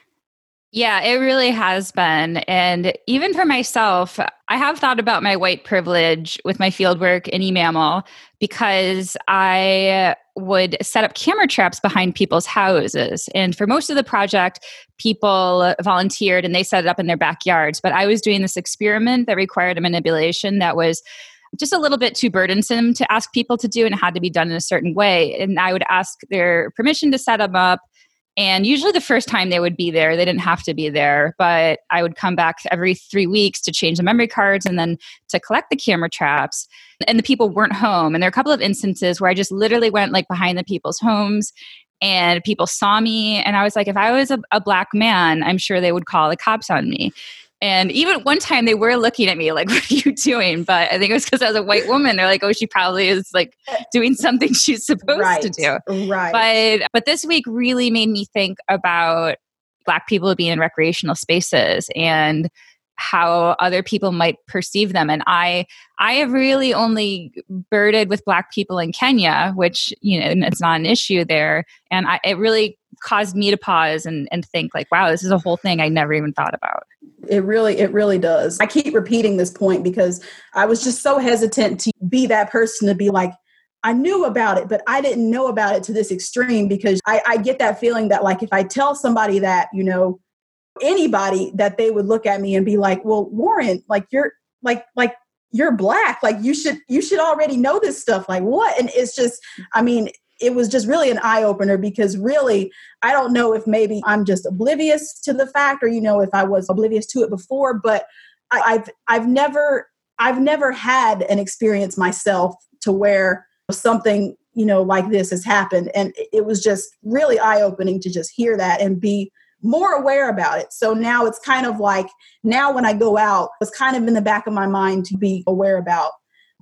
Yeah, it really has been. And even for myself, I have thought about my white privilege with my fieldwork in eMammal because I would set up camera traps behind people's houses. And for most of the project, people volunteered and they set it up in their backyards. But I was doing this experiment that required a manipulation that was just a little bit too burdensome to ask people to do and it had to be done in a certain way. And I would ask their permission to set them up and usually the first time they would be there, they didn't have to be there, but I would come back every three weeks to change the memory cards and then to collect the camera traps. And the people weren't home. And there are a couple of instances where I just literally went like behind the people's homes and people saw me. And I was like, if I was a, a black man, I'm sure they would call the cops on me. And even one time they were looking at me like, what are you doing? But I think it was because I was a white woman. They're like, oh, she probably is like uh, doing something she's supposed right. to do. Right. But but this week really made me think about black people being in recreational spaces and how other people might perceive them and i i have really only birded with black people in kenya which you know it's not an issue there and I, it really caused me to pause and, and think like wow this is a whole thing i never even thought about it really it really does i keep repeating this point because i was just so hesitant to be that person to be like I knew about it, but I didn't know about it to this extreme because I, I, get that feeling that, like, if I tell somebody that, you know, anybody that they would look at me and be like, "Well, Lauren, like you're like like you're black. Like you should you should already know this stuff. Like what?" And it's just I mean, it was just really an eye opener because really I don't know if maybe I'm just oblivious to the fact or you know if I was oblivious to it before, but I, I've I've never I've never had an experience myself to where something you know like this has happened and it was just really eye opening to just hear that and be more aware about it. So now it's kind of like now when I go out, it's kind of in the back of my mind to be aware about.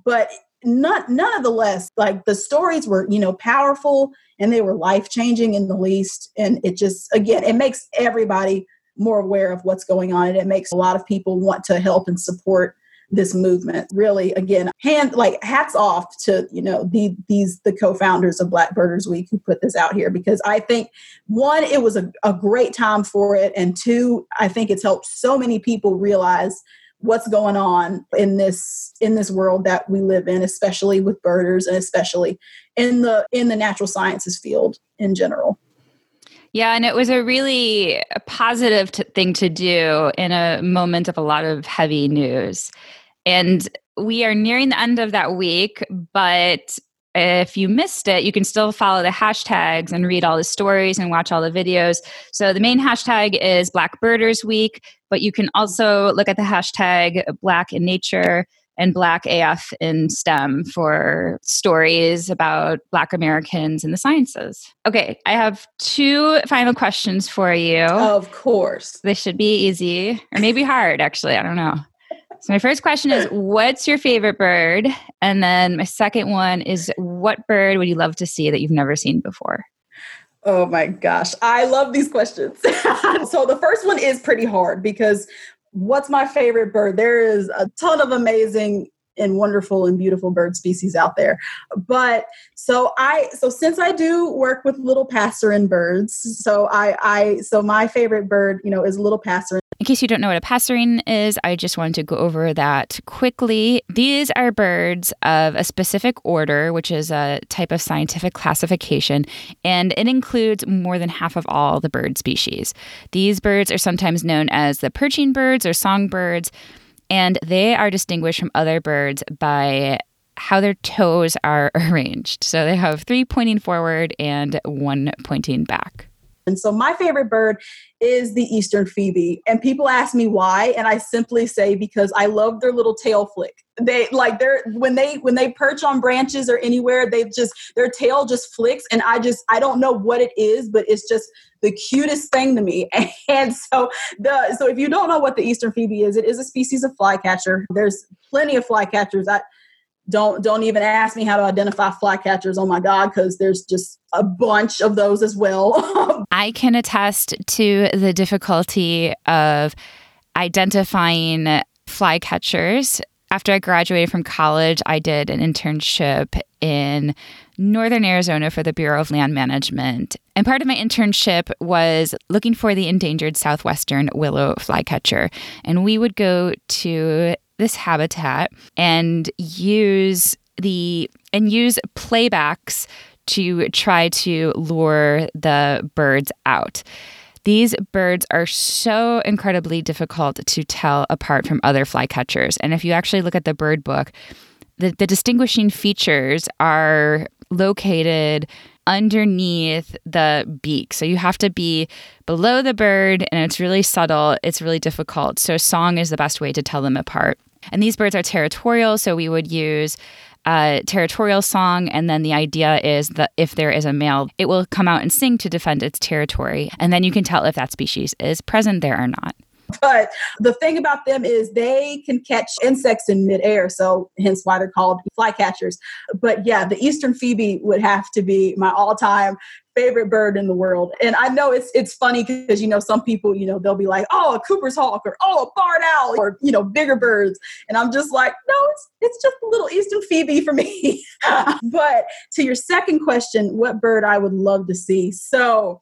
But not none of the less, like the stories were, you know, powerful and they were life changing in the least. And it just again, it makes everybody more aware of what's going on and it makes a lot of people want to help and support this movement really again hand like hats off to you know the, these the co-founders of black birders week who put this out here because i think one it was a, a great time for it and two i think it's helped so many people realize what's going on in this in this world that we live in especially with birders and especially in the in the natural sciences field in general yeah, and it was a really positive t- thing to do in a moment of a lot of heavy news. And we are nearing the end of that week, but if you missed it, you can still follow the hashtags and read all the stories and watch all the videos. So the main hashtag is Black Birders Week, but you can also look at the hashtag Black in Nature and Black AF in STEM for stories about Black Americans in the sciences. Okay, I have two final questions for you. Of course. This should be easy or maybe hard, actually. I don't know. So my first question is what's your favorite bird? And then my second one is what bird would you love to see that you've never seen before? Oh my gosh. I love these questions. so the first one is pretty hard because what's my favorite bird? There is a ton of amazing and wonderful and beautiful bird species out there. But so I so since I do work with little passerine birds, so I I so my favorite bird, you know, is little passerine. In case you don't know what a passerine is, I just wanted to go over that quickly. These are birds of a specific order, which is a type of scientific classification, and it includes more than half of all the bird species. These birds are sometimes known as the perching birds or songbirds, and they are distinguished from other birds by how their toes are arranged. So they have three pointing forward and one pointing back. And so my favorite bird is the Eastern Phoebe. And people ask me why, and I simply say because I love their little tail flick. They like they're when they when they perch on branches or anywhere, they just their tail just flicks and I just I don't know what it is, but it's just the cutest thing to me. And so the so if you don't know what the Eastern Phoebe is, it is a species of flycatcher. There's plenty of flycatchers. I don't don't even ask me how to identify flycatchers. Oh my god, because there's just a bunch of those as well. I can attest to the difficulty of identifying flycatchers. After I graduated from college, I did an internship in northern Arizona for the Bureau of Land Management. And part of my internship was looking for the endangered southwestern willow flycatcher. And we would go to this habitat and use the and use playbacks to try to lure the birds out. These birds are so incredibly difficult to tell apart from other flycatchers. And if you actually look at the bird book, the, the distinguishing features are located underneath the beak. So you have to be below the bird and it's really subtle. It's really difficult. So song is the best way to tell them apart. And these birds are territorial, so we would use a territorial song. And then the idea is that if there is a male, it will come out and sing to defend its territory. And then you can tell if that species is present there or not. But the thing about them is they can catch insects in midair, so hence why they're called flycatchers. But yeah, the eastern phoebe would have to be my all-time favorite bird in the world. And I know it's it's funny because you know some people you know they'll be like, oh, a Cooper's hawk or oh, a barred owl or you know bigger birds, and I'm just like, no, it's it's just a little eastern phoebe for me. but to your second question, what bird I would love to see? So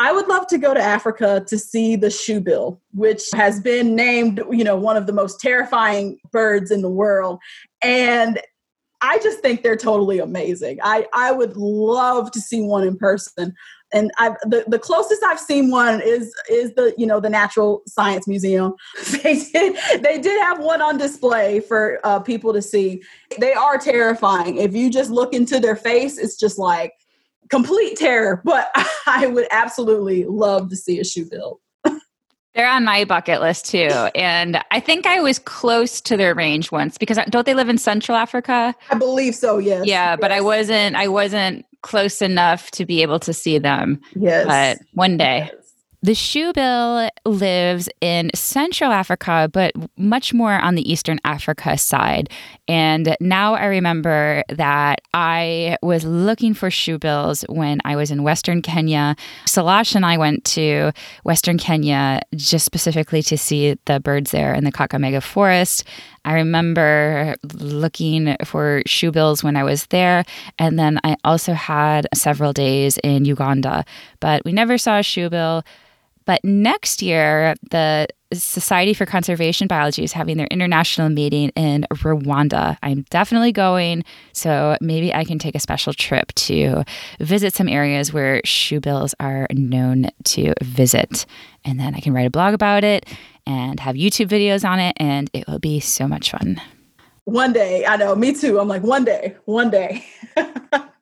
I would love to go to Africa to see the shoebill, which has been named, you know, one of the most terrifying birds in the world. And I just think they're totally amazing. I, I would love to see one in person. And I've, the, the closest I've seen one is is the you know the Natural Science Museum. they did they did have one on display for uh, people to see. They are terrifying. If you just look into their face, it's just like complete terror, but I would absolutely love to see a shoebill. They're on my bucket list too. And I think I was close to their range once because don't they live in Central Africa? I believe so, yes. Yeah, yes. but I wasn't I wasn't close enough to be able to see them. Yes. But one day. The shoebill lives in Central Africa, but much more on the Eastern Africa side. And now I remember that I was looking for shoebills when I was in Western Kenya. Salash and I went to Western Kenya just specifically to see the birds there in the Kakamega Forest. I remember looking for shoebills when I was there. And then I also had several days in Uganda, but we never saw a shoebill. But next year, the Society for Conservation Biology is having their international meeting in Rwanda. I'm definitely going, so maybe I can take a special trip to visit some areas where shoebills are known to visit. And then I can write a blog about it and have YouTube videos on it, and it will be so much fun. One day, I know, me too. I'm like, one day, one day.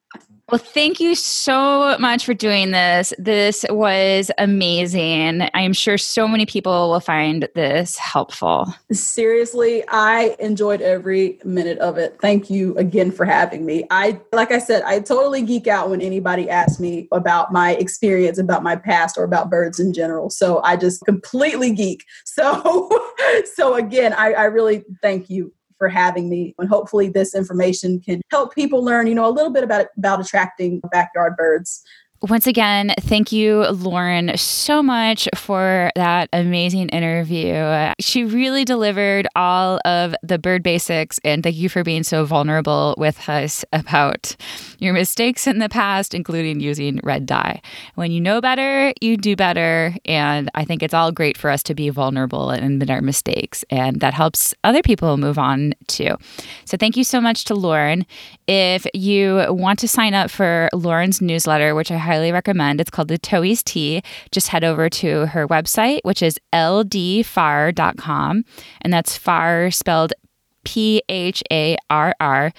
Well, thank you so much for doing this. This was amazing. I'm sure so many people will find this helpful. Seriously, I enjoyed every minute of it. Thank you again for having me. I like I said, I totally geek out when anybody asks me about my experience, about my past or about birds in general. So I just completely geek. So so again, I, I really thank you for having me. And hopefully, this information can help people learn, you know, a little bit about about attracting backyard birds. Once again, thank you, Lauren, so much for that amazing interview. She really delivered all of the bird basics, and thank you for being so vulnerable with us about your mistakes in the past, including using red dye. When you know better, you do better. And I think it's all great for us to be vulnerable and admit our mistakes, and that helps other people move on too. So thank you so much to Lauren. If you want to sign up for Lauren's newsletter, which I highly recommend. It's called the Towhee's Tea. Just head over to her website, which is ldpharr.com. And that's far spelled P H A R R.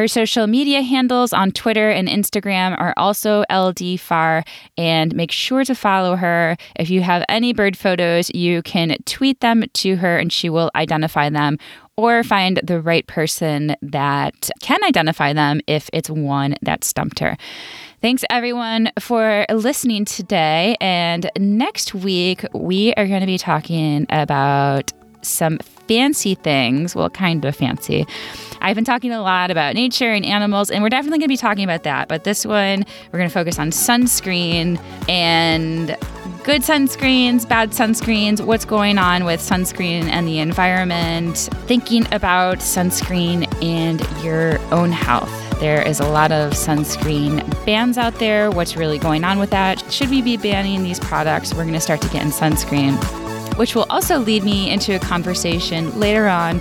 Her social media handles on Twitter and Instagram are also LD Pharr, and make sure to follow her. If you have any bird photos, you can tweet them to her and she will identify them or find the right person that can identify them if it's one that stumped her. Thanks everyone for listening today. And next week, we are going to be talking about some fancy things. Well, kind of fancy. I've been talking a lot about nature and animals, and we're definitely going to be talking about that. But this one, we're going to focus on sunscreen and good sunscreens, bad sunscreens, what's going on with sunscreen and the environment, thinking about sunscreen and your own health. There is a lot of sunscreen bans out there. What's really going on with that? Should we be banning these products? We're going to start to get in sunscreen, which will also lead me into a conversation later on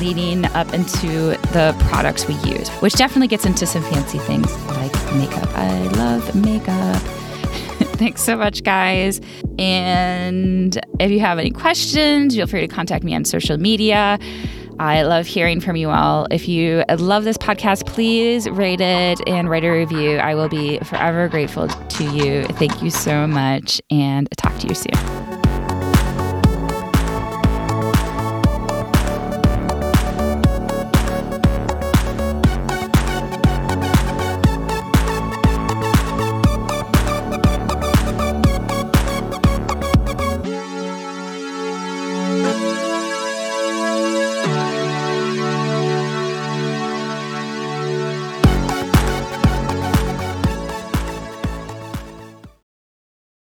leading up into the products we use, which definitely gets into some fancy things like makeup. I love makeup. Thanks so much, guys. And if you have any questions, feel free to contact me on social media. I love hearing from you all. If you love this podcast, please rate it and write a review. I will be forever grateful to you. Thank you so much and talk to you soon.